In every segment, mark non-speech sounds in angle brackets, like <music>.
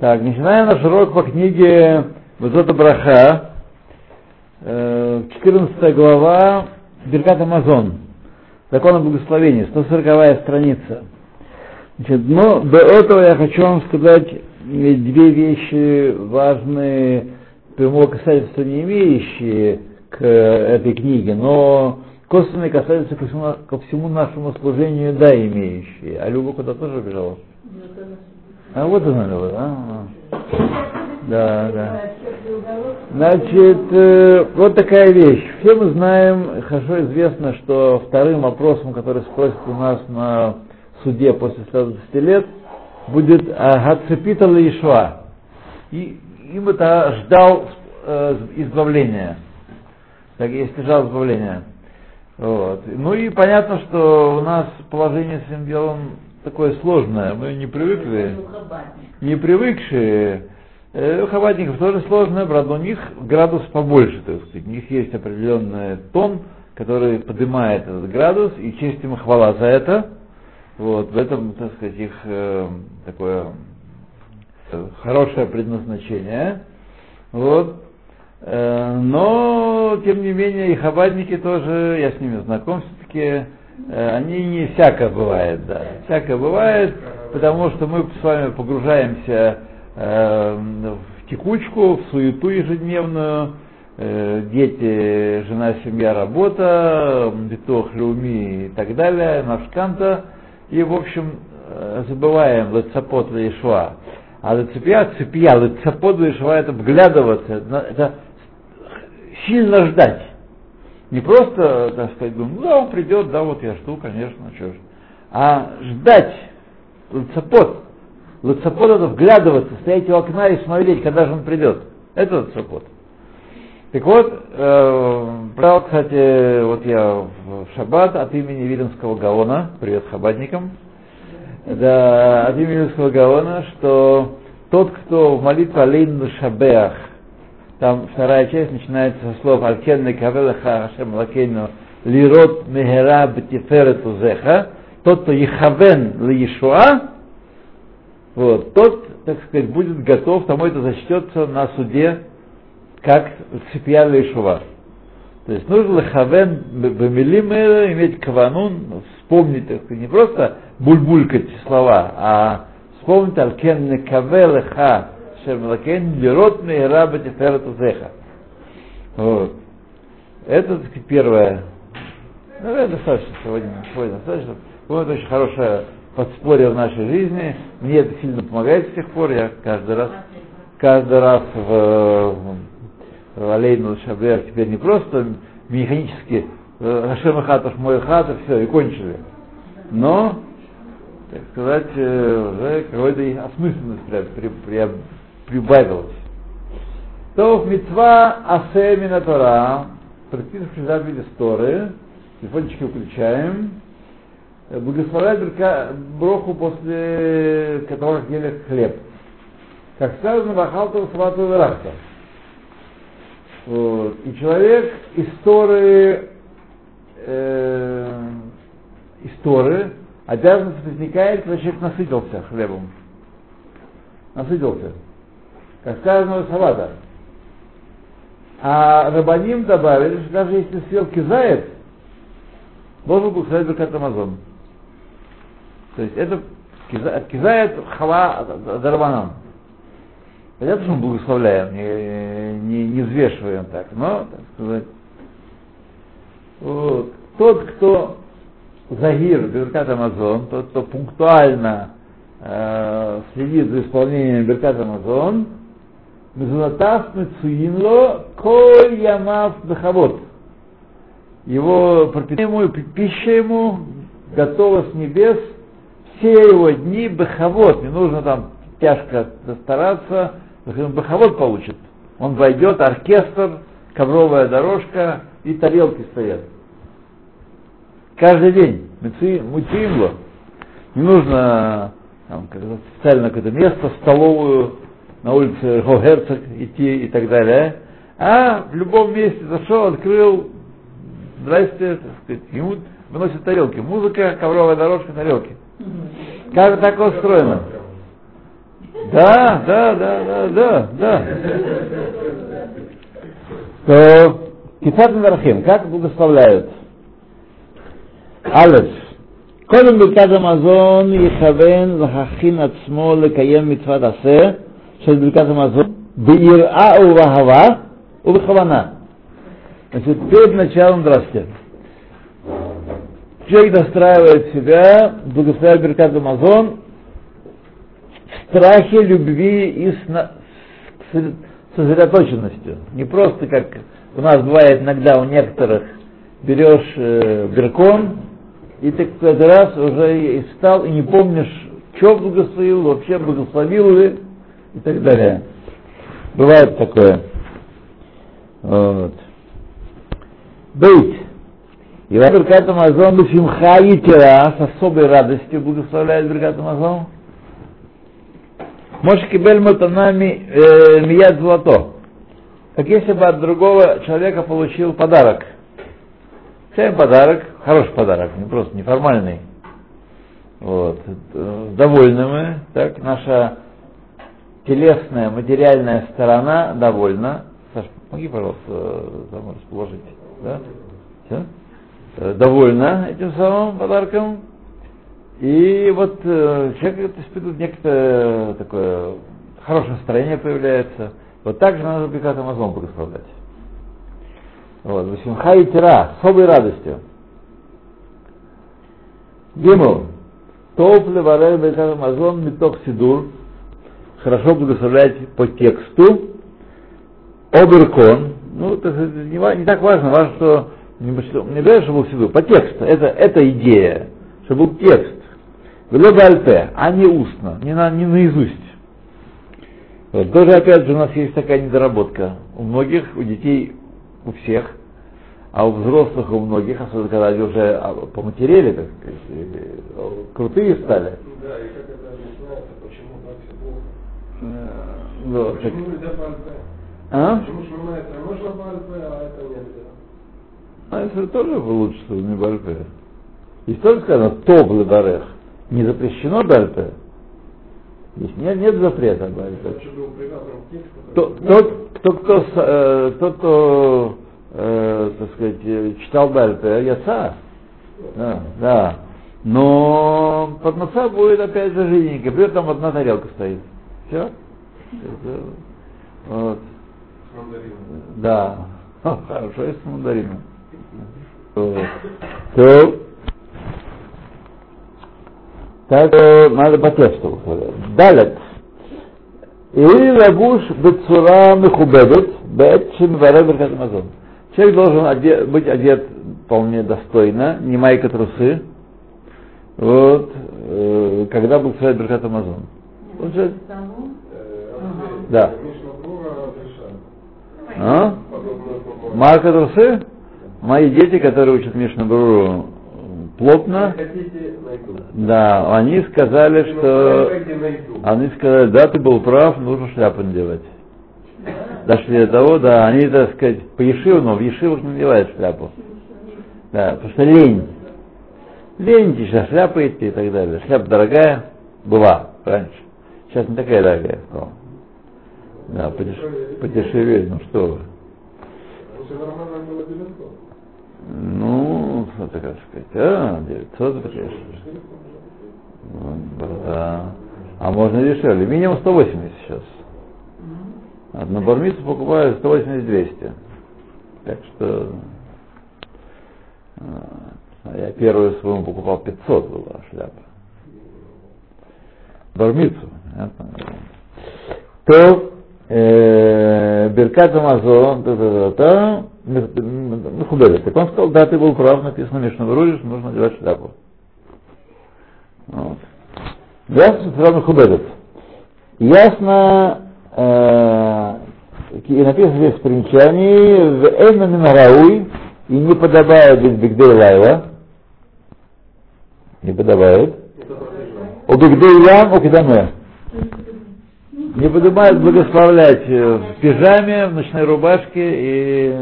Так, начинаем наш урок по книге Высота Браха, 14 глава, Беркат Амазон, Закон о благословении, 140 страница. Значит, но до этого я хочу вам сказать две вещи важные, прямого касательства не имеющие к этой книге, но косвенные касаются ко всему, ко всему нашему служению, да, имеющие. А Люба куда тоже бежала? А вот она, Люба, а, Да, да. Значит, э, вот такая вещь. Все мы знаем, хорошо известно, что вторым вопросом, который спросят у нас на суде после 120 лет, будет Гацепита Ишуа. И им это ждал э, избавления. Так, если ждал избавления. Вот. Ну и понятно, что у нас положение с этим делом такое сложное. Мы не привыкли, не привыкшие. Э, у хабатников тоже сложное, правда, у них градус побольше, так сказать. У них есть определенный тон, который поднимает этот градус, и честь им хвала за это. Вот, в этом, так сказать, их э, такое э, хорошее предназначение. Вот. Э, но, тем не менее, и хабадники тоже, я с ними знаком все-таки, э, они не всяко бывает, да. Всяко бывает, потому что мы с вами погружаемся э, в текучку, в суету ежедневную, дети, жена, семья, работа, битох, люми и так далее, нашканта, и, в общем, забываем лецапот Ишуа. А лецепия, цепия, лецапот Ишуа это вглядываться, это сильно ждать. Не просто, так сказать, думать, ну да, он придет, да, вот я жду, конечно, что ж. А ждать, лацапот. Лацапот это вглядываться, стоять у окна и смотреть, когда же он придет. Это лацапот. Так вот, э, брал, кстати, вот я в шаббат от имени Виленского Гаона, привет хабадникам, да, от имени Виленского Гаона, что тот, кто в молитве Алейн Шабеах там вторая часть начинается со слов Алкен Кавелаха Хашем Лакейну Лирот Мехера Бетиферет Узеха, тот, кто Ехавен Лиешуа, вот, тот, так сказать, будет готов, тому это зачтется на суде, как цепья Лиешуа. То есть нужно лехавен бемилим иметь каванун, вспомнить, так сказать, не просто бульбулькать слова, а вспомнить алкен некаве леха Шемлакен Лерот Мейра Батиферат Зеха. Вот. Это так, первое. Наверное, достаточно сегодня. Сегодня достаточно. Вот очень хорошее подспорье в нашей жизни. Мне это сильно помогает с тех пор. Я каждый раз, каждый раз в, в Алейну Шабер теперь не просто механически Хашем Хатов, мой хата, все, и кончили. Но, так сказать, уже какой-то осмысленность при, при, прибавилось. То в мецва асемина Тора, практически заповеди Торы, телефончики включаем, благословляет броху после как ели хлеб. Как сказано, Бахалту Свату Верахта. Вот. И человек из Торы, э, из обязанность возникает, когда человек насытился хлебом. Насытился как сказано у. А Рабаним добавили, что даже если съел кизает, должен был сказать Беркат Амазон. То есть это кизает хава дарбанан. Понятно, что мы благословляем, не, не, не взвешиваем так, но, так сказать, вот. тот, кто загир Беркат Амазон, тот, кто пунктуально э, следит за исполнением Беркат Амазон, Мезунатав Мецуинло Коль Ямав Бехавод. Его пропитание ему, пища ему готова с небес все его дни Бехавод. Не нужно там тяжко стараться, Бехавод получит. Он войдет, оркестр, ковровая дорожка и тарелки стоят. Каждый день. Муцимло. Не нужно там, специально какое-то место, столовую, на улице Хогерцог идти и так далее, а в любом месте зашел, открыл, здрасте, так сказать, ему выносят тарелки. Музыка, ковровая дорожка, тарелки. Как так устроено? Да, да, да, да, да, да. То Кисат Нархим, как благословляют? Алес. Колем бекадам азон и хавен захахин от смолы каем митвад асе шесть Берката Мазот, Беира Увахава, Увахавана. Значит, перед началом Драски. Человек достраивает себя, благословляет Беркат Амазон, в страхе, любви и сна... сосредоточенностью. Не просто как у нас бывает иногда у некоторых, берешь э, беркон, и ты какой-то раз уже и стал, и не помнишь, что благословил, вообще благословил ли, и так далее. Бывает такое. Вот. Быть. И во Беркат Амазон Бешимха Етера с особой радостью благословляет Беркат Амазон. Может кибель матанами э, золото. Как если бы от другого человека получил подарок. Всем подарок, хороший подарок, не просто неформальный. Вот. Довольны мы, так, наша телесная, материальная сторона довольна. Саша, помоги, пожалуйста, там расположить. Да? Все? Э, довольна этим самым подарком. И вот э, человек испытывает некое такое хорошее настроение появляется. Вот так же надо Бекат Амазон благословлять. Вот, Васимха и Тира, с особой радостью. Гимл. Топ леварель Бекат Амазон миток сидур. Хорошо благословлять по тексту. Оберкон. Ну, это не, не так важно, важно, что не, не даже, что был сидур, по тексту. Это, это идея, чтобы был текст. Глобальте, а не устно, не, на, не наизусть. Вот. Тоже, опять же, у нас есть такая недоработка. У многих, у детей, у всех, а у взрослых, у многих, особенно когда они уже а, поматерели, так сказать, крутые стали. Да, и как это объясняется, почему так все вот, Почему нельзя? А? Почему можно альпе, а это нельзя? А это тоже лучше, что не бальпе. Здесь тоже сказано топ ледарех. Не запрещено дальпе. Здесь нет, нет запрета тексту. Тот, тот, кто, кто, э, тот, кто э, так сказать, э, читал Бальпе, яца. Да, да. Но под носа будет опять же жиденько, при этом одна тарелка стоит. Все? Вот. С мандарином. Да. <laughs> Хорошо, есть с мандарином. То, так э, надо по тексту. Далее. Или лабуш бецура мехубедет, бет шимваре беркат Амазон. Человек должен одет, быть одет вполне достойно, не майка трусы, вот, э, когда благословляет беркат Амазон. Он же, Э, Да. А? Майка трусы? Мои дети, которые учат Мишну Бруру плотно, да, они сказали, что. Они сказали, да, ты был прав, нужно шляпу надевать. Дошли до того, да, они, так сказать, по Ешиву, но в Ешивах не надевают шляпу. Да, потому что лень. Лень сейчас шляпа идти и так далее. Шляпа дорогая была раньше. Сейчас не такая дорогая стала. Да, подеш- подешевее, ну что вы. Лучше нормально было 900. Ну, ты как сказать, а, 900 это, конечно. Ну, Да. А можно дешевле. Минимум 180 сейчас. На бармицу покупаю 180-200. Так что... а, Я первую своему покупал 500 была шляпа. Бармицу. То Беркат та-та-та-та, Мехубелет. Так он сказал, да, ты был прав, написано Мишна Вруриш, нужно надевать шляпу. Вот. Ясно, что Мехубелет. Ясно, э, и написано здесь в примечании, в Эйна Рауй, и не подобает без Бигдей Лайла, не подобает, у Бигдей Ям, у Кидаме. Не подобает благословлять э, в пижаме, в ночной рубашке и,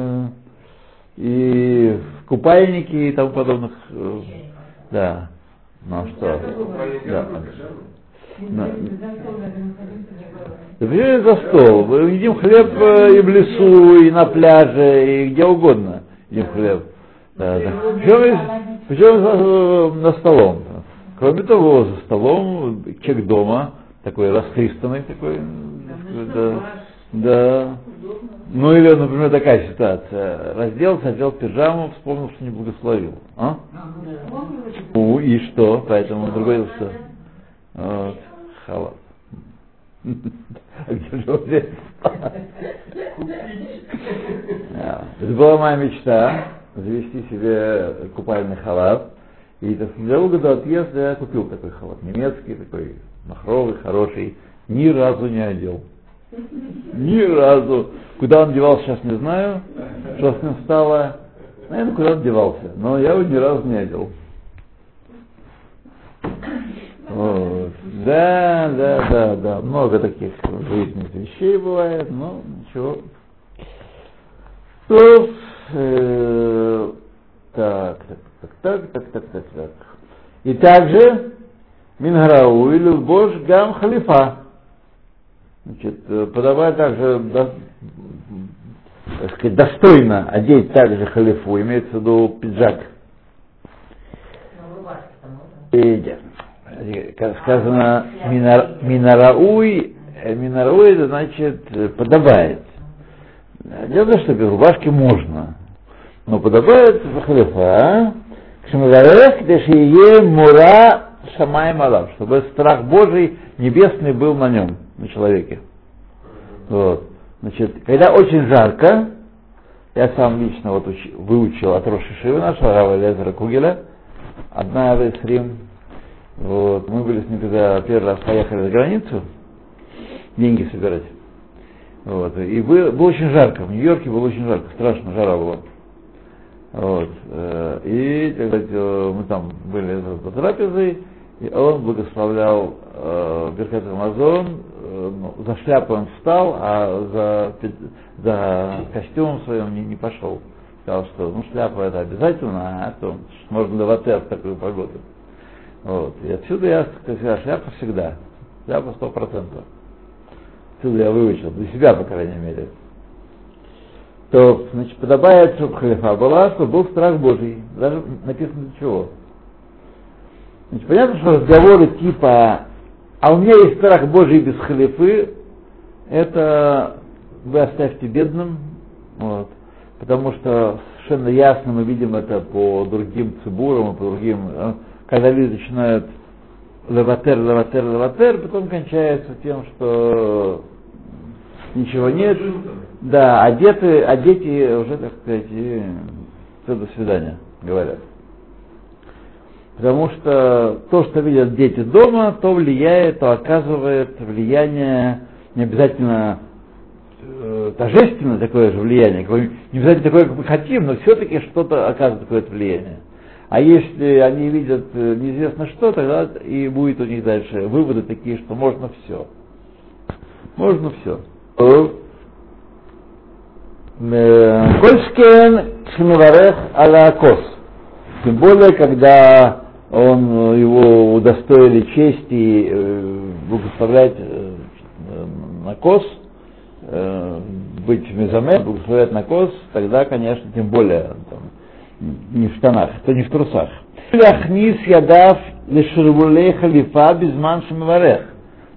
и в купальнике и тому подобных. э, Да. Ну а что? Да. разные, Да. Почему за стол? Мы едим хлеб э, и в лесу, и на пляже, и где угодно едим хлеб. Да, да. Причем, причем за, на столом. Кроме того, за столом человек дома, такой расхристанный такой, да, да. Ну или, например, такая ситуация. Разделся, одел пижаму, вспомнил, что не благословил. А? Ну и что? Поэтому другой что? Вот. Халат. А где же он здесь? Это была моя мечта завести себе купальный халат. И так, незадолго до отъезда я купил такой халат. Немецкий, такой махровый, хороший. Ни разу не одел. Ни разу. Куда он девался, сейчас не знаю. Что с ним стало. Наверное, куда он девался. Но я его ни разу не одел. Вот. Да, да, да, да. Много таких жизненных вещей бывает, но ничего. То, э, так, так, так, так, так, так, так. И также Мингарау или Бош Гам Халифа. Значит, э, подавая также до, так сказать, достойно одеть также халифу, имеется в виду пиджак. И, как сказано, минар, минарауй, э, минарауй это значит э, подобает. Дело в том, что без рубашки можно, но подобает халифа, кшмагарек, дешие мура шамай малав, чтобы страх Божий небесный был на нем, на человеке. Вот. Значит, когда очень жарко, я сам лично вот уч, выучил от Роши Шивы нашего Рава Лезера Кугеля, одна из Рим, вот, мы были с ним, когда первый раз поехали за границу, деньги собирать. Вот, и было, было очень жарко, в Нью-Йорке было очень жарко, страшно, жара была. Вот, э, и когда мы там были за трапезой, и он благословлял э, Беркат Амазон, э, ну, за шляпу он встал, а за, за костюмом своим не, не пошел. Сказал, что ну шляпа это обязательно, а то можно даваться в такую погоду. Вот. И отсюда я сказал, шляпа всегда. Шляпа сто процентов. Отсюда я выучил, для себя, по крайней мере. То, значит, подобает, чтобы халифа была, чтобы был страх Божий. Даже написано для чего. Значит, понятно, что разговоры типа «а у меня есть страх Божий без халифы», это вы оставьте бедным, вот, потому что совершенно ясно мы видим это по другим цибурам по другим, э, когда люди начинают леватер, леватер, леватер, потом кончается тем, что ничего нет. Да, а дети, а дети уже, так сказать, все, до свидания, говорят. Потому что то, что видят дети дома, то влияет, то оказывает влияние не обязательно э, торжественное такое же влияние, не обязательно такое, как мы хотим, но все-таки что-то оказывает какое-то влияние. А если они видят э, неизвестно что, тогда и будет у них дальше выводы такие, что можно все. Можно все. Кольшкен шмиварех алакос. Тем более, когда он его удостоили чести э, благословлять э, на кос, э, быть мезоме, благословлять на кос, тогда, конечно, тем более там, не в штанах, то не в трусах. Ахнис ядав лешурвулей халифа безман шамаварех.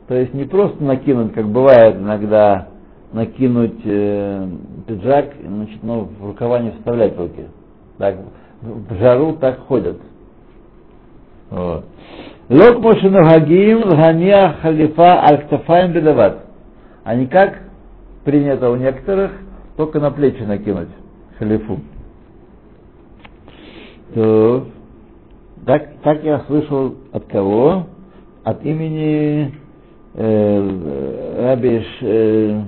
То есть не просто накинуть, как бывает иногда, накинуть э, пиджак, значит, ну, в рукава не вставлять руки. Так, в жару так ходят. Лок Мошинухагим Лхания Халифа Аль-Ктафаем Бедават. А не как принято у некоторых, только на плечи накинуть халифу. То, так, так я слышал от кого? От имени э, Раби э,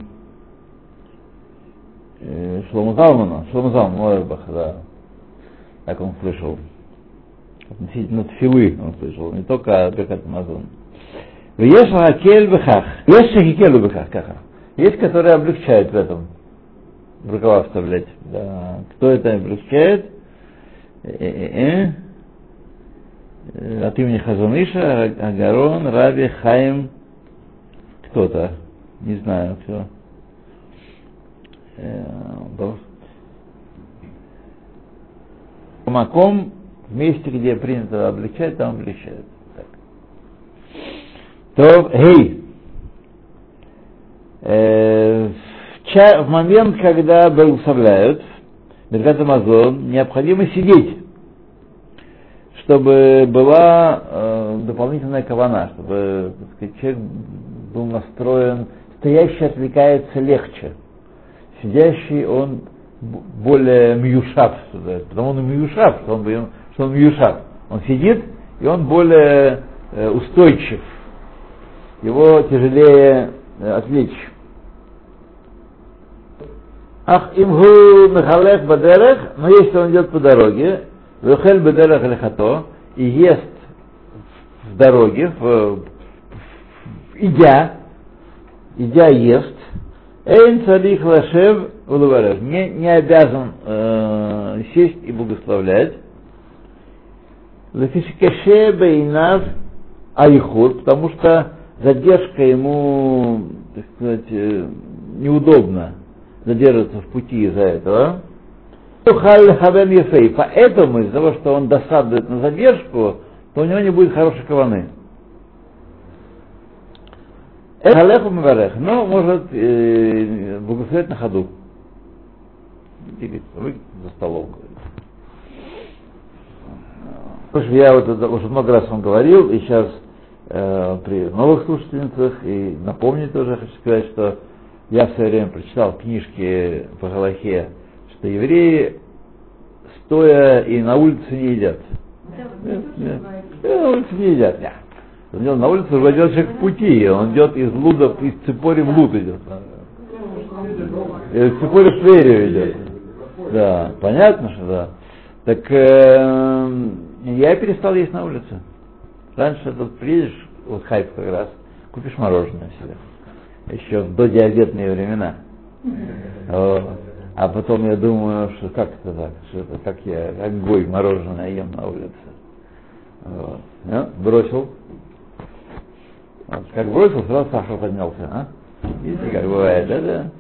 э, Шлома Залмана, да. Так он слышал относительно тфилы, он слышал, не только Беркат Амазон. Есть хакель бехах. Есть шахикелю бехах, каха. Есть, которые облегчают в этом. В рукава вставлять. Да. Кто это облегчает? Э-э-э. от имени Хазуныша, Агарон, Раби, Хаим, кто-то, не знаю кто. Э, Маком, месте, где принято обличать, там обличают. То, гей, э, в, в момент, когда благословляют, Беркат Амазон, необходимо сидеть, чтобы была э, дополнительная кавана, чтобы сказать, человек был настроен, стоящий отвлекается легче, сидящий он более мьюшав, потому он мьюшав, что он, что он мьюшав. Он сидит, и он более э, устойчив. Его тяжелее э, отвлечь. Ах, имгу мехалех бадерех, но если он идет по дороге, вехель бадерех лехато, и ест в дороге, в, идя, идя ест, эйн царих лашев улаварев, не, не обязан э, сесть и благословлять, лефишкеше бейнав айхур, потому что задержка ему, так сказать, э, неудобно задерживаться в пути из-за этого. Поэтому из-за того, что он досадует на задержку, то у него не будет хорошей каваны. Халеху Маварех, но может э, благословить на ходу. Или за столом. Я вот это уже много раз вам говорил, и сейчас э, при новых слушательницах, и напомнить тоже хочу сказать, что я в свое время прочитал книжки по Галахе, что евреи стоя и на улице не едят. Нет, нет. На улице не едят. Нет. Он на улице вводил человек в пути, он идет из луда, из цепори в луд идет. Из цепори в Тверию идет. Да, понятно, что да. Так э, я перестал есть на улице. Раньше тут приедешь, вот хайп как раз, купишь мороженое себе еще в додиабетные времена. А потом я думаю, что как это так, что это как я, как гой мороженое ем на улице. Вот. Ну, бросил. Вот. Как бросил, сразу сахар поднялся. А? Видите, как бывает, это,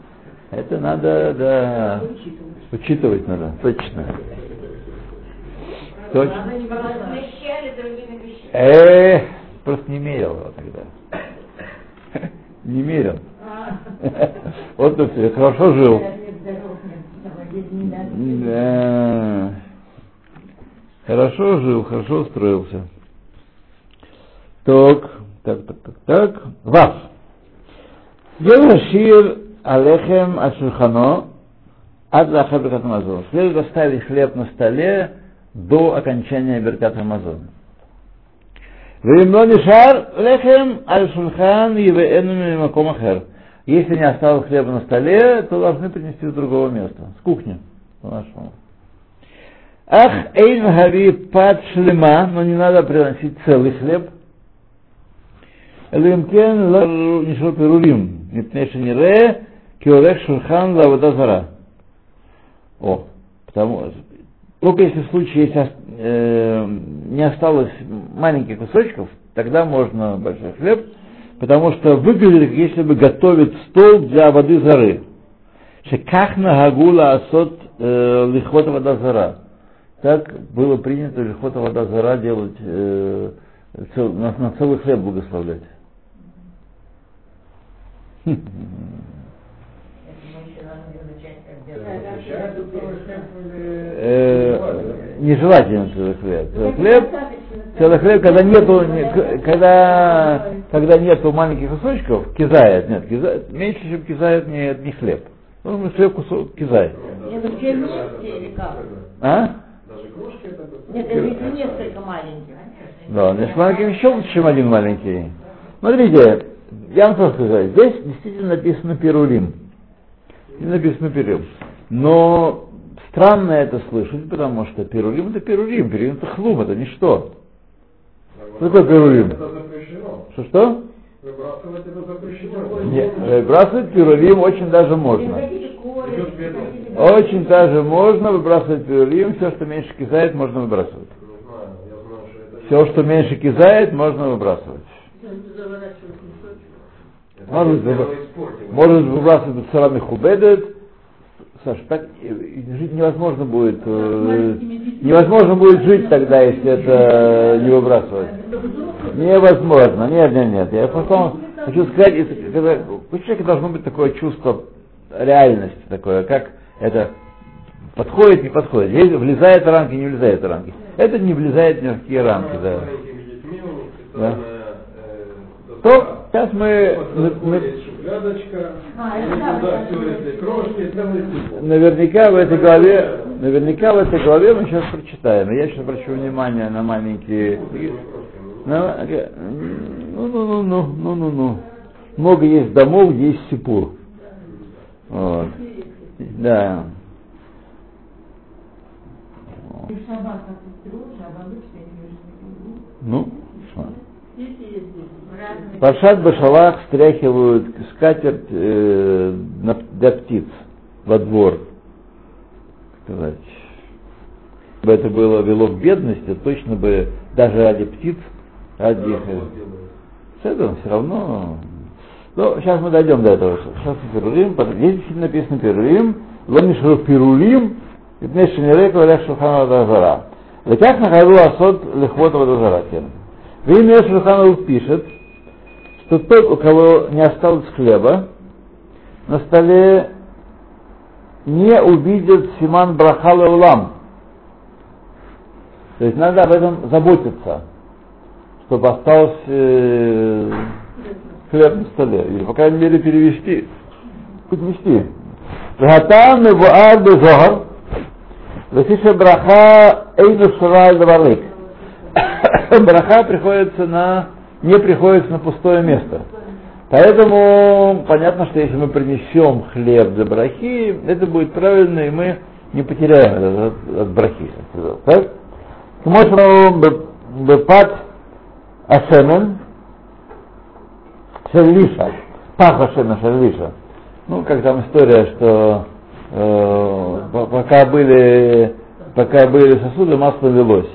это надо, да, учитывать надо, точно. Точно. Э, просто не мерил его тогда <laughs> не мерил. <laughs> Вот тут хорошо жил. Да. Хорошо жил, хорошо устроился. Так, так, так, так, так. Вав. Евашир алехем ашульхано ад лахар беркат мазон. Следует оставить хлеб на столе до окончания Беркат Амазон. Вимнонишар лехем аль-шульхан и макомахер. Если не осталось хлеба на столе, то должны принести с другого места, с кухни по-нашему. Ах, эйн хари пад шлема, но не надо приносить целый хлеб. Элимкен лару нишо перурим, нитнеши нире, киорек шурхан лавода зара. О, потому только если в случае, если э, не осталось маленьких кусочков, тогда можно большой хлеб, потому что выглядит, как если бы готовит стол для воды зары. Шекахна гагула асот э, лихота вода зара. Так было принято лихота вода зара делать, э, цел, на, на целый хлеб благословлять. Э, нежелательно целый хлеб. Целый хлеб, целый хлеб, когда нету, когда, когда нету маленьких кусочков, кизает, нет, кизает, меньше, чем кизает не, не хлеб. Ну, хлеб кусок кизает. Это все вместе или как? А? Нет, это если несколько маленьких. Да, но если маленький еще лучше, чем один маленький. Смотрите, я вам что сказать, здесь действительно написано перулим. Написано перулим. Но странно это слышать, потому что перулим это перулим, перулим это хлум, это ничто. Что такое перулим? Что что? Выбрасывать это запрещено. Нет, выбрасывать перулим очень даже можно. Очень даже можно выбрасывать перулим, все, что меньше кизает, можно выбрасывать. Все, что меньше кизает, можно выбрасывать. Может, может выбрасывать бацарами хубедет, Саша, так жить невозможно будет, э, невозможно будет жить тогда, если это не выбрасывать. Невозможно, нет, нет, нет. Я потом хочу сказать, когда, у человека должно быть такое чувство реальности такое, как это подходит, не подходит, влезает в рамки, не влезает в рамки. Это не влезает ни в какие рамки, да. да. То сейчас мы, мы, мы наверняка в этой главе, наверняка в этой главе мы сейчас прочитаем. Я сейчас обращу внимание на маленькие, на, ну, ну, ну, ну, ну, ну, ну. Много есть домов, есть сипур. Вот. Да. Ну, Пашат Башалах стряхивают скатерть э, для птиц во двор. Сказать. Если бы это было вело в бедности, точно бы даже ради птиц, ради их... С этого все равно... Ну, сейчас мы дойдем до этого. Сейчас мы перулим. Здесь написано перулим. Ломишру перулим. Ипней шенерека валяк шухана вадазара. Леках нахайру асот лехвот вадазара. Вимя Шуханов пишет, что тот, у кого не осталось хлеба, на столе не увидит Симан Брахал Улам. То есть надо об этом заботиться, чтобы остался э, хлеб на столе. Или, по крайней мере, перевести. Подвести. Ватам Мебуар Безогар, Васиша Браха Эйну Шурай Даварлик. <laughs> Браха приходится на не приходится на пустое место. Поэтому понятно, что если мы принесем хлеб для брахи, это будет правильно, и мы не потеряем это от, от брахи. Так? Можно бепат ашемен шерлиша, пах ашемен шерлиша. Ну, как там история, что э, пока были пока были сосуды, масло велось.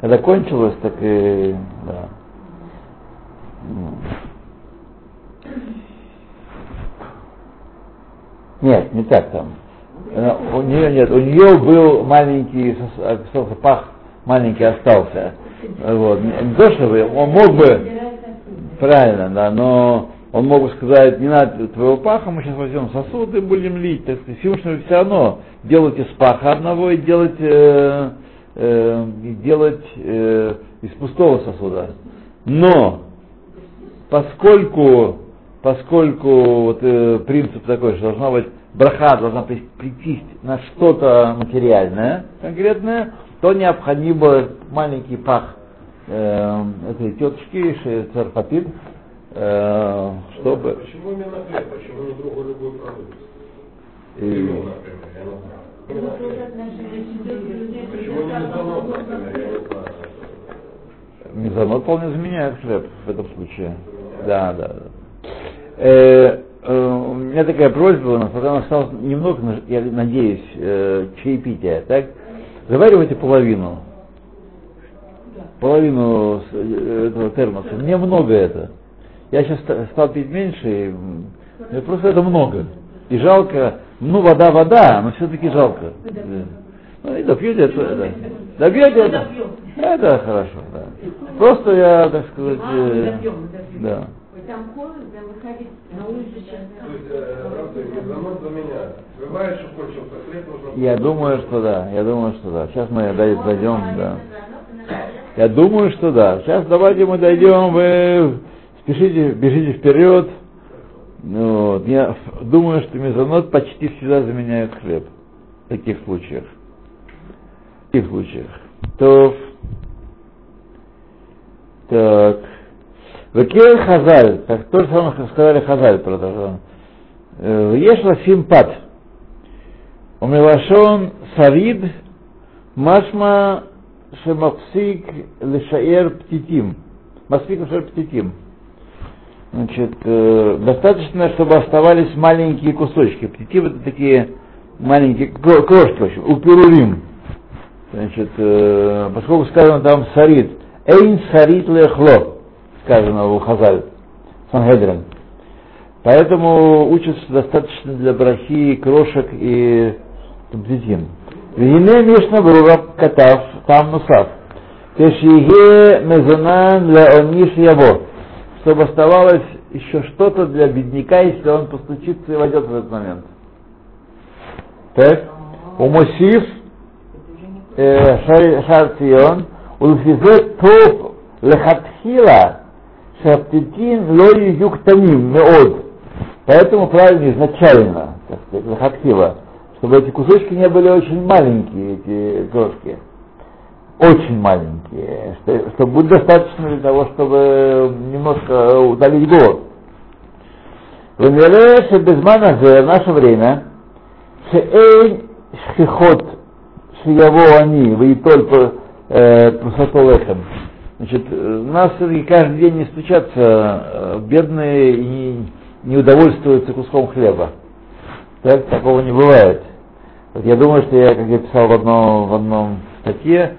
Когда кончилось, так и да. Нет, не так там. У нее нет, у нее был маленький пах, маленький остался. Вот. Не то, он мог бы, правильно, да, но он мог бы сказать, не надо твоего паха, мы сейчас возьмем сосуд и будем лить. Так сказать, Всевышнему все равно делать из паха одного и делать, э, э, и делать э, из пустого сосуда. Но поскольку, поскольку вот, э, принцип такой, что должна быть браха, должна прийти на что-то материальное, конкретное, то необходимо маленький пах э, этой тетушки, царпапит, э, чтобы... Почему именно хлеб? Почему не другой любой продукт? И... Почему не мезонот, вполне заменяет хлеб в этом случае. Да, да. Э, э, у меня такая просьба пока осталось немного, я надеюсь, э, чаепития, так? Заваривайте половину. Половину э, этого термоса. Мне много это. Я сейчас стал пить меньше, и просто это много. И жалко, ну вода, вода, но все-таки жалко. Ну и допьете это, да. Допьете это? Это хорошо, да. Просто я, так сказать, э, да. Там холодно, выходить на улицу сейчас. То есть, э. Я думаю, что да, я думаю, что да. Сейчас мы дойдем, да. Я думаю, что да. Сейчас давайте мы дойдем, вы спешите, бежите вперед. Ну, вот. Я думаю, что мезонот почти всегда заменяет хлеб в таких случаях. В таких случаях. То так. Векер Хазаль, как то же самое сказали Хазаль, продолжал. Ешла симпат. Умилашон сарид машма шемапсик лишаер птитим. Маспик лишаер птитим. Значит, э, достаточно, чтобы оставались маленькие кусочки. Птитим это такие маленькие крошки, в общем, упирулим. Значит, э, поскольку сказано там сарид, Эйн шарит лехло, сказано у Хазаль, Сангедрин. Поэтому учат, что достаточно для брахи крошек и табзитин. Вине Мишна Брура Катав, там Нусав. Тешиге мезонан леониш яво чтобы оставалось еще что-то для бедняка, если он постучится и войдет в этот момент. Так, у Мусиф, э, Шарцион, Улфизе Тоф Лехатхила, Шартитин Лою Юктамим, Меод. Поэтому правильно изначально, так сказать, Лехатхила, чтобы эти кусочки не были очень маленькие, эти крошки очень маленькие, что, что будет достаточно для того, чтобы немножко удалить голод. В Безмана в наше время Шеэй Шхихот Шияво они, вы и только э, Прусатолехем. Значит, э, у нас все-таки каждый день не стучатся э, бедные и не, не удовольствуются куском хлеба. Так, такого не бывает. Вот я думаю, что я, как я писал в, одно, в одном статье,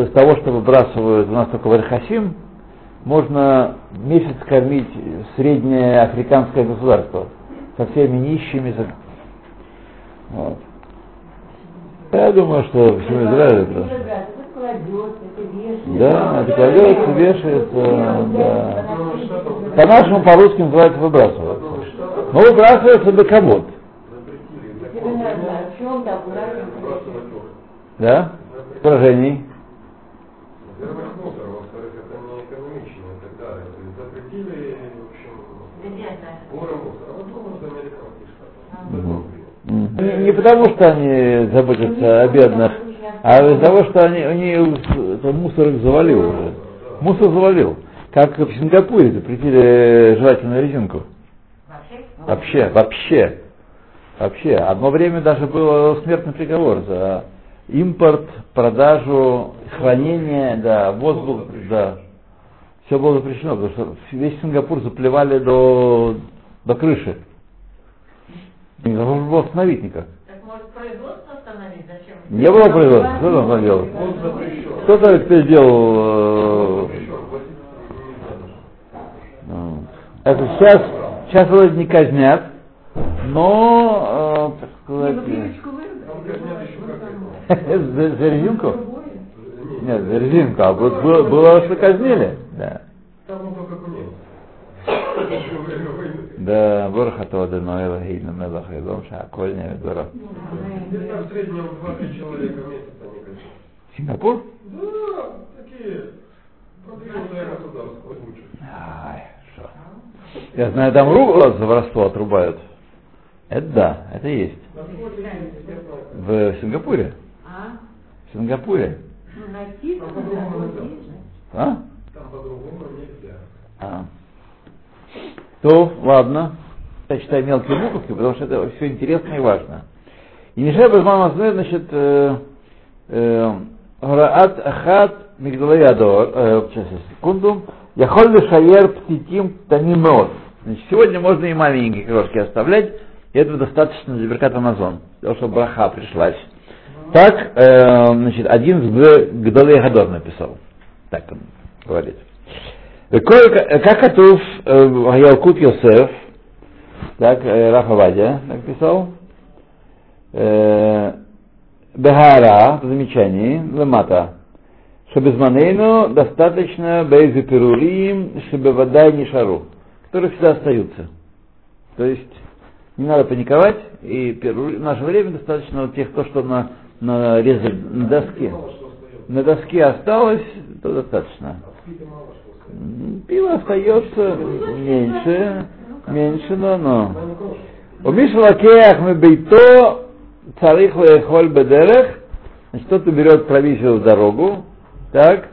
что из того, что выбрасывают у нас только в Архасим, можно месяц кормить среднее африканское государство со всеми нищими. Вот. Я думаю, что всему Израилю это... Да, это кладется, вешается, да. По-нашему, по-русски называется выбрасывается. Но выбрасывается до комод. Да? Поражений. Во-первых, мусор, во-вторых, это не экономично и так далее. То есть запретили, в общем, горы мусора. А вот думаю, что американские штаты. Закон принял. Не, не потому, что они заботятся о бедных, а из-за того, что они, они мусор их завалил уже. Мусор завалил. Как в Сингапуре запретили жевательную резинку. Вообще, вообще. Вообще. Одно время даже был смертный приговор за импорт, продажу, хранение, да, воздух, да. Все было запрещено, потому что весь Сингапур заплевали до, до крыши. Нельзя было остановить никак. Так может производство остановить? Зачем? Не было производства, кто там? Он запрещен. Кто-то теперь делал... э, ну, Это сейчас, сейчас вроде не казнят, но, э, так сказать, как это. <laughs> за, за резинку? Нет, за резинку, а вот было, было что казнили. Да. Там только <laughs> кунец. Еще время войны. Да, Борхато Адоной Лагейна Мелах Идом Шаколь Неведора. Здесь там в среднем 2-3 человека в месяц они кончают. Сингапур? Да, такие продвинутые государства. Ай, что. Я знаю, там руку за воровство отрубают. Это да, это есть. В Сингапуре? А? В Сингапуре? Ну. А? Там по-другому нельзя. А. То, ладно. Я читаю мелкие буковки, потому что это все интересно и важно. И Мишай Базман Мазнер, значит, э, э, Граат Ахат Мигдалаядор, э, сейчас, секунду, Яхоль Шаер Птитим Танимот. Значит, сегодня можно и маленькие крошки оставлять, и этого достаточно для Беркат Амазон, для того, чтобы браха пришлась. Так, э, значит, один с Гдалей Гадор написал. Так он говорит. Векой- Как Атуф Ялкут Йосеф, так э, Рафа Вадя так писал, э, Бехара, в замечании, Лемата, Шабезманейну достаточно Бейзу Перурим, Шабевадай Нишару, которые всегда остаются. То есть не надо паниковать, и в наше время достаточно вот тех, то, что на, на, резе- на доске. На доске осталось, то достаточно пиво остается меньше, меньше, но но. У Мишалакеях мы бейто царих лехоль бедерех, значит, кто-то берет провизию в дорогу, так,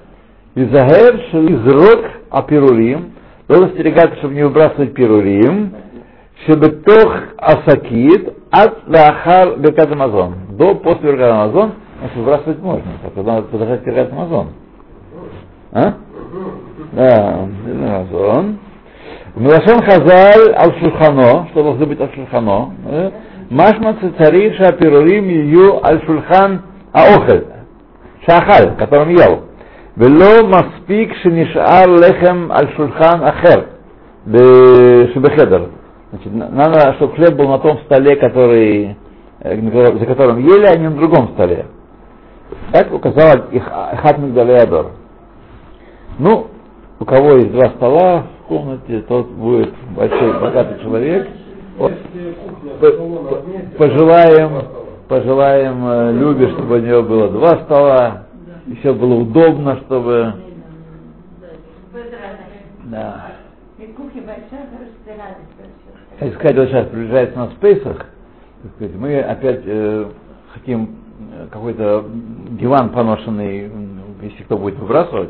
и загер, из рот апирулим, должен стерегаться, чтобы не выбрасывать пирулим, чтобы тох асакит, от лахар беркат амазон, до после беркат амазон, значит, выбрасывать можно, Так, надо подождать беркат амазон. А? Да, Динамазон. Мелашон Хазаль Аль-Шульхано, что должно быть Аль-Шульхано. Э? Машма Цицарих Шапирурим Ю Аль-Шульхан Аохель. Шахаль, которым ел. Вело Маспик Шинишар Лехем Аль-Шульхан Ахер. Шибехедер. Значит, надо, чтобы хлеб был на том столе, который, э, за которым ели, а не на другом столе. Так указал их Хатмик Далеадор. Ну, у кого есть два стола в комнате, тот будет большой, богатый человек. Вот. Пожелаем, пожелаем э, Любе, чтобы у нее было два стола, и все было удобно, чтобы... Да. Как сказать, вот сейчас приближается нас так сказать, мы опять э, хотим э, какой-то диван поношенный, если кто будет выбрасывать,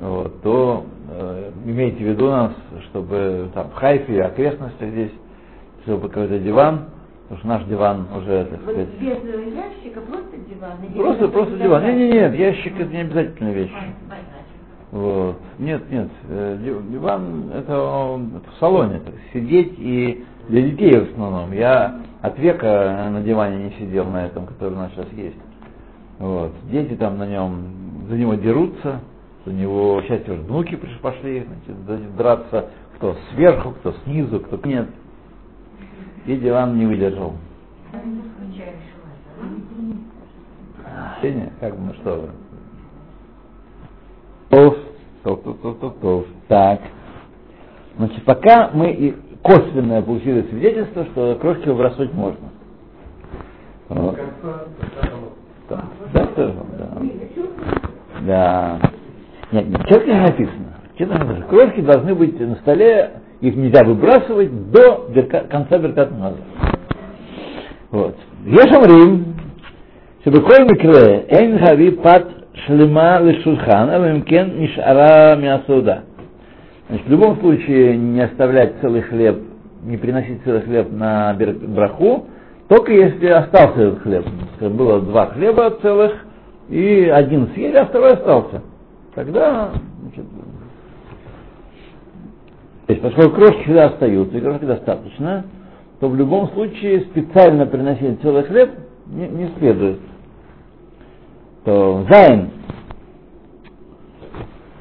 вот, то э, имейте в виду нас, чтобы там в Хайфе и окрестностях здесь, чтобы какой-то диван, потому что наш диван уже, так сказать, Вот без ящика просто диван? просто, это просто диван. собрания? Не, не, нет, ящик это не обязательная вещь. Вот. Нет, нет, э, ди- диван это он в салоне, так, сидеть и для детей в основном. Я от века на диване не сидел на этом, который у нас сейчас есть. Вот. Дети там на нем, за него дерутся, за него сейчас уже внуки пошли значит, драться, кто сверху, кто снизу, кто нет. И диван не выдержал. Сеня, как бы, ну что вы. Тов, тов, тов, тов, тов, тов. Так. Значит, пока мы и косвенное получили свидетельство, что крошки выбрасывать можно. Вот. Да, да, да. Да. Нет, нет, четко не написано. Четко не написано. Крошки должны быть на столе, их нельзя выбрасывать до берка- конца беркат маза. Вот. Ешамрим, שבכל מקרה אין להביא פת שלמה לשולחן, אלא אם כן נשארה מהסעודה. Значит, в любом случае не оставлять целый хлеб, не приносить целый хлеб на бер- браху, только если остался этот хлеб. Скажем, Было два хлеба целых, и один съели, а второй остался. Тогда, значит, то есть, поскольку крошки всегда остаются, и крошки достаточно, то в любом случае специально приносить целый хлеб не, не следует. То зайн.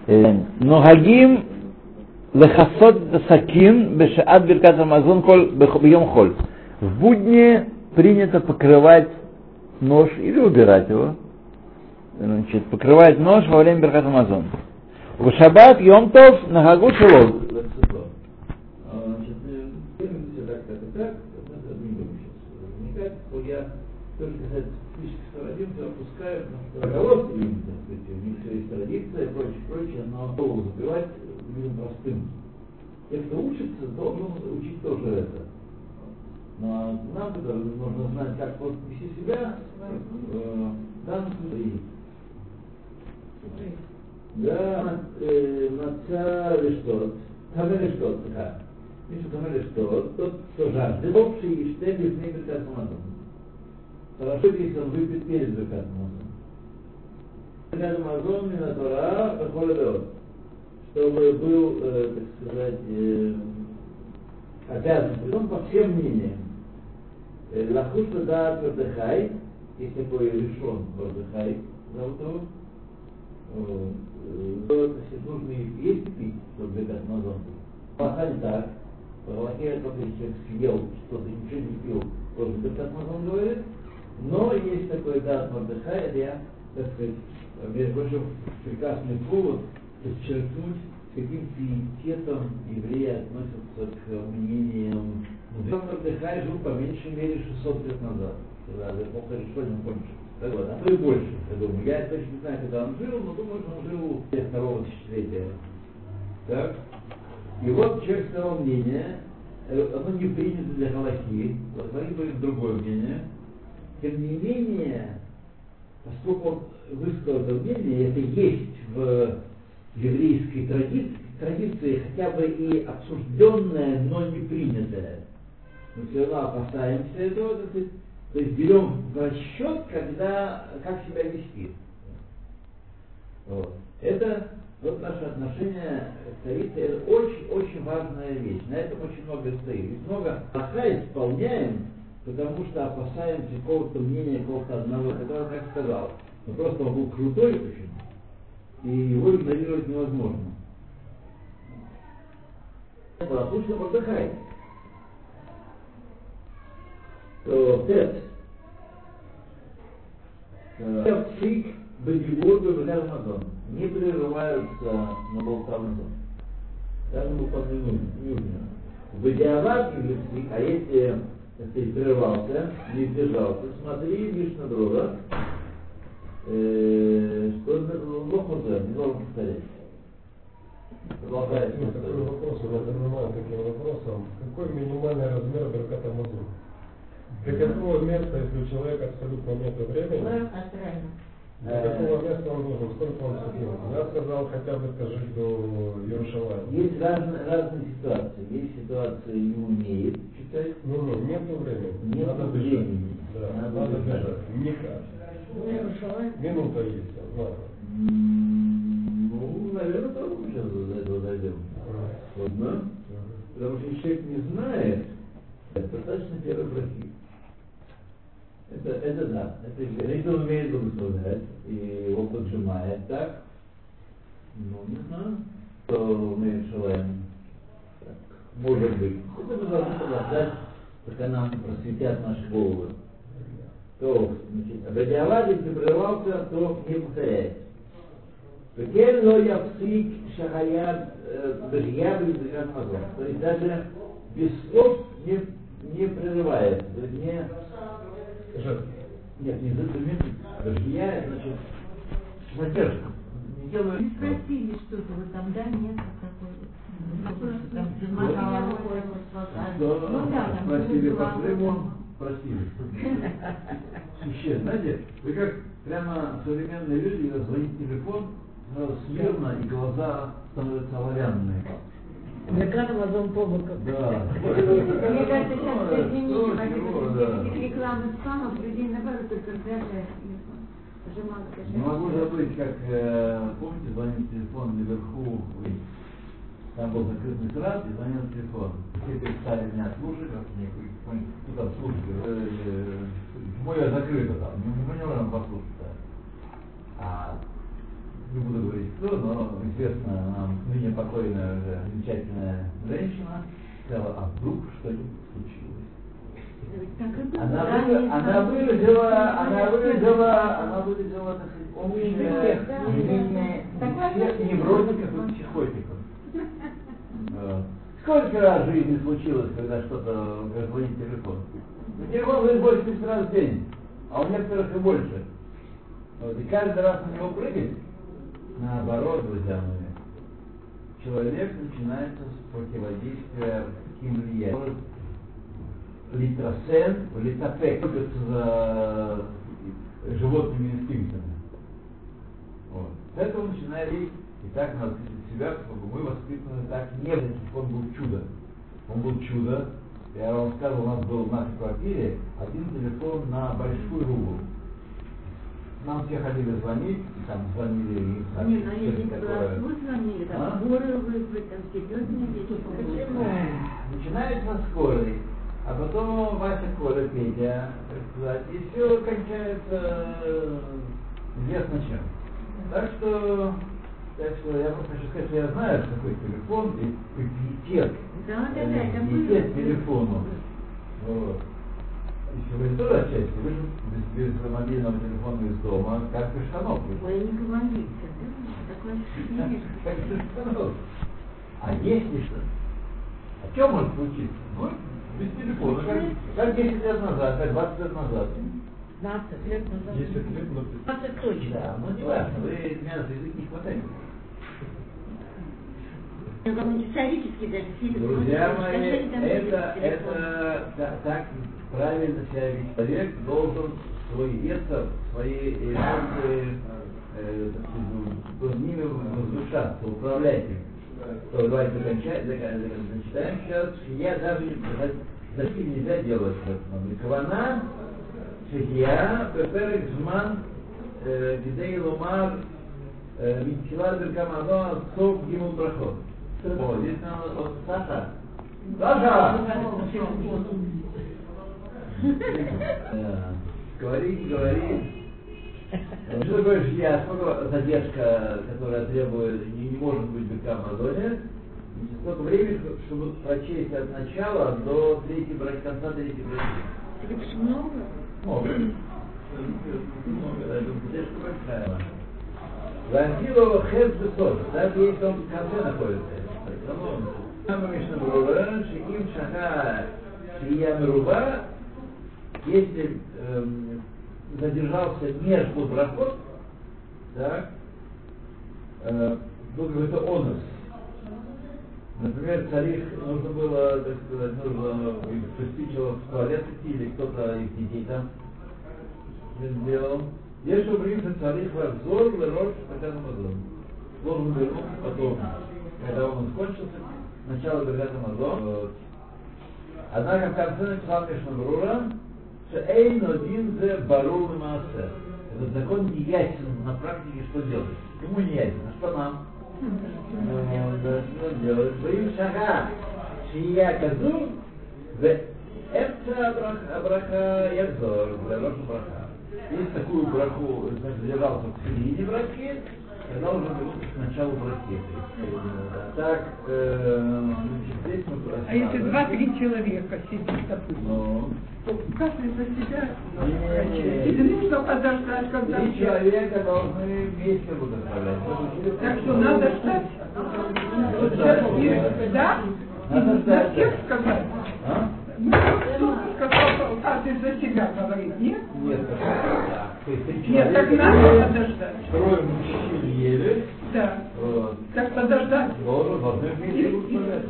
Э, נוהגים לכסות סכין בשעת ברכת המזון כל ביום חול. В будни принято покрывать нож или убирать его. Значит, покрывать нож во время биркат амазон. Шаббат у но голову забивать людям простым. Те, которые нужно знать, как вот вести себя, э, в данном случае. Да, маца лиштот, тамэ лиштот, да. Мишу тамэ лиштот, тот, кто жаждет, и штель лифней беркат мазон. Хорошо, если он выпьет перед Беркат Мазон. Беркат Мазон на Тора, Бахоля Беот. Чтобы был, э, так сказать, э, обязан, притом по всем мнениям. Лахуш да Мордыхай, есть такой решен Мордыхай, зовут его. Нужно есть пить, чтобы Беркат Мазон. Пока не так. Только если человек съел что-то, ничего не пил, тоже Беркат Мазон говорит. Но есть такой дат Мордыхай, это я, так сказать, между прочим, прекрасный повод подчеркнуть, с каким пиететом евреи относятся к мнениям. Мордыхай жил по меньшей мере 600 лет назад, когда эпоха решения кончилась. Так вот, а то и больше, я думаю. Я точно не знаю, когда он жил, но думаю, что он жил второго тысячелетия. Так? И вот человек своего мнения, э, оно не принято для Галахи, смотри, будет другое мнение, тем не менее, поскольку он высказал это мнение, это есть в еврейской традиции, традиции хотя бы и обсужденное, но не принятое. Мы все равно опасаемся этого, так сказать, то есть берем в расчет, когда, как себя вести. Вот. Это вот наше отношение к традиции, это очень-очень важная вещь. На этом очень много стоит. Ведь много аха исполняем, потому что опасаемся какого-то мнения, какого-то одного, который как сказал. Но просто он был крутой очень. И его игнорировать невозможно. Послушно продыхай. То тет. Псик Бадивурбы в Рамазон не прерываются на болтовну. Даже выполнение нужно. В идеалат или псик, а если ты прервался, не сдержался, смотри лишь на друга, э, что Лох уже не должен повторять. Продолжает такой вопрос, я занимаюсь таким вопросом. Какой минимальный размер берката мазур? Для какого места, если у человека абсолютно нет времени, для какого места он должен, сколько он сидел? Я сказал, хотя бы скажи до Иерушалайма. Есть разные, разные ситуации. Есть ситуации, не умеет читать, Ну, ну, нету времени. Нет надо времени. бежать. Да, Надо надо, бежать. бежать. Никак. Минута есть, ладно. Ну, наверное, тоже мы сейчас до этого дойдем. Ладно? Потому что человек не знает, это достаточно первой брахи. Это, это да. Это, он умеет благословлять и его поджимает так, ну, не знаю, кто умеет шалаем. Так, может быть. Это мы должны подождать, пока нам просветят наши головы. То, значит, об Адиаваде ты прервался, то не повторяй. Теперь но я псик шахаят белья мазон. То есть даже без слов не, не прерывает, не, нет, не задумит, белья, значит, задержка. Не делаю Вы спросили что-то, вот там, да, нет, такой. Там замахала рукой, вот, Да, Ну да, там спросили по Крыму, спросили. Еще, знаете, вы как прямо современные люди, когда звонит телефон, смирно и глаза становятся оловянные. Амазон по боку. Да. Мне кажется, сейчас вот да. этих рекламных спамов людей наоборот только раздражает. Не могу забыть, как, э, помните, звонил телефон наверху, вы, там был закрытый экран, и звонил телефон. Все перестали меня слушать, как мне, ну там слушать, э, почему я закрыто там, не, не понимаю, послушать. А не буду говорить кто, но известно нам ныне покойная уже замечательная женщина, сказала, а вдруг что-нибудь случилось. Она, вы- она выразила, она выразила, она выразила, так сказать, общее мнение всех невротиков и психотиков. Сколько раз в жизни случилось, когда что-то звонит телефон? Ну, телефон звонит больше 10 раз в день, а у некоторых и больше. Вот, и каждый раз на него прыгать, наоборот, друзья мои, человек начинается с противодействия таким влиянием литросен, литопек, за животными инстинктами. Вот. С этого начинает и так надо себя, чтобы мы воспитаны так не было, он был чудо. Он был чудо. Я вам сказал, у нас был в нашей квартире один телефон на большую рубль. Нам все ходили звонить, и там звонили и Не, ну если что-то бы такое. вы звонили, А? там горы вызвать, там серьезные вещи. Почему? Начинается скорый, а потом Вася, Коля, Петя, так сказать, и все кончается э, известно чем. Так что, так что я просто хочу сказать, что я знаю, что такое телефон и пиетет. Да, да, да, это Пиетет телефону. Вот. Если вы тоже отчасти, вы же без, без мобильного телефона из дома, как без штанов. Ой, не говорите, да? Как без штанов. А если что? А что может случиться? Ну, без телефона, как, как 10 лет назад, как 20 лет назад. 15 лет назад. 10 лет, но 15 точно. Да, ну не важно, вы меня за язык не хватает. Друзья мои, это, это та- так правильно себя ведет. Человек должен свой весов, свои эмоции, э, так ними возвышаться, управлять ими. То давайте зачитаем сейчас. Я даже Зачем нельзя делать это? Кавана, Шехия, Пеперек, Зман, э, Гидей Ломар, Митчила Беркамазон, Сок Гимул Брахот. О, здесь надо вот Саша. Э, <laughs> Говори, говори. Что такое жилья? Сколько задержка, которая требует, не, не может быть в Амазоне? Значит, Сколько времени, чтобы прочесть от начала до третьей браки, конца третьей браки? Это ж много. Много. Много, да, это задержка большая. Вангилова хед бесот, даже если он в конце находится. Там Мишнабрура, Шиким Шаха Шия Меруба, если эм, задержался между брахот, так, э, был какой-то онус. Например, царих нужно было, так сказать, нужно приспичило в туалет идти, или кто-то из детей там сделал. Есть у принца царих взор, лерош, такая Амазон. Должен вернуться потом, когда он кончился, сначала говорят Амазон. Однако в конце написал Мишнабрура, что Эйн один зе барул маасе. Этот закон не ясен на практике, что делать. Ему не ясен, а что нам? Да, что делать? Боим шага, шия казу, в эмца браха язор, лерош браха. Если такую браху значит, задержался в середине брахи, тогда уже началу брахи. Так, э, здесь мы А если два-три человека сидит, допустим, Ну, то каждый за себя Не-не-не. Или нужно подождать, когда три человека должны вместе будут отправлять. Так что надо ждать. Вот сейчас и- Да? Надо на ждать, всех да. сказать. А? Что каждый за себя говорит, нет? Нет, да. То есть три Нет, так человека, надо подождать. трое мужчин ели, Да. вот, Так подождать. должен, должны вместе.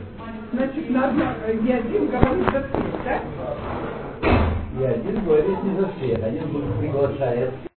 Значит, надо не один говорит за всех, да? И один говорит не за всех, один приглашает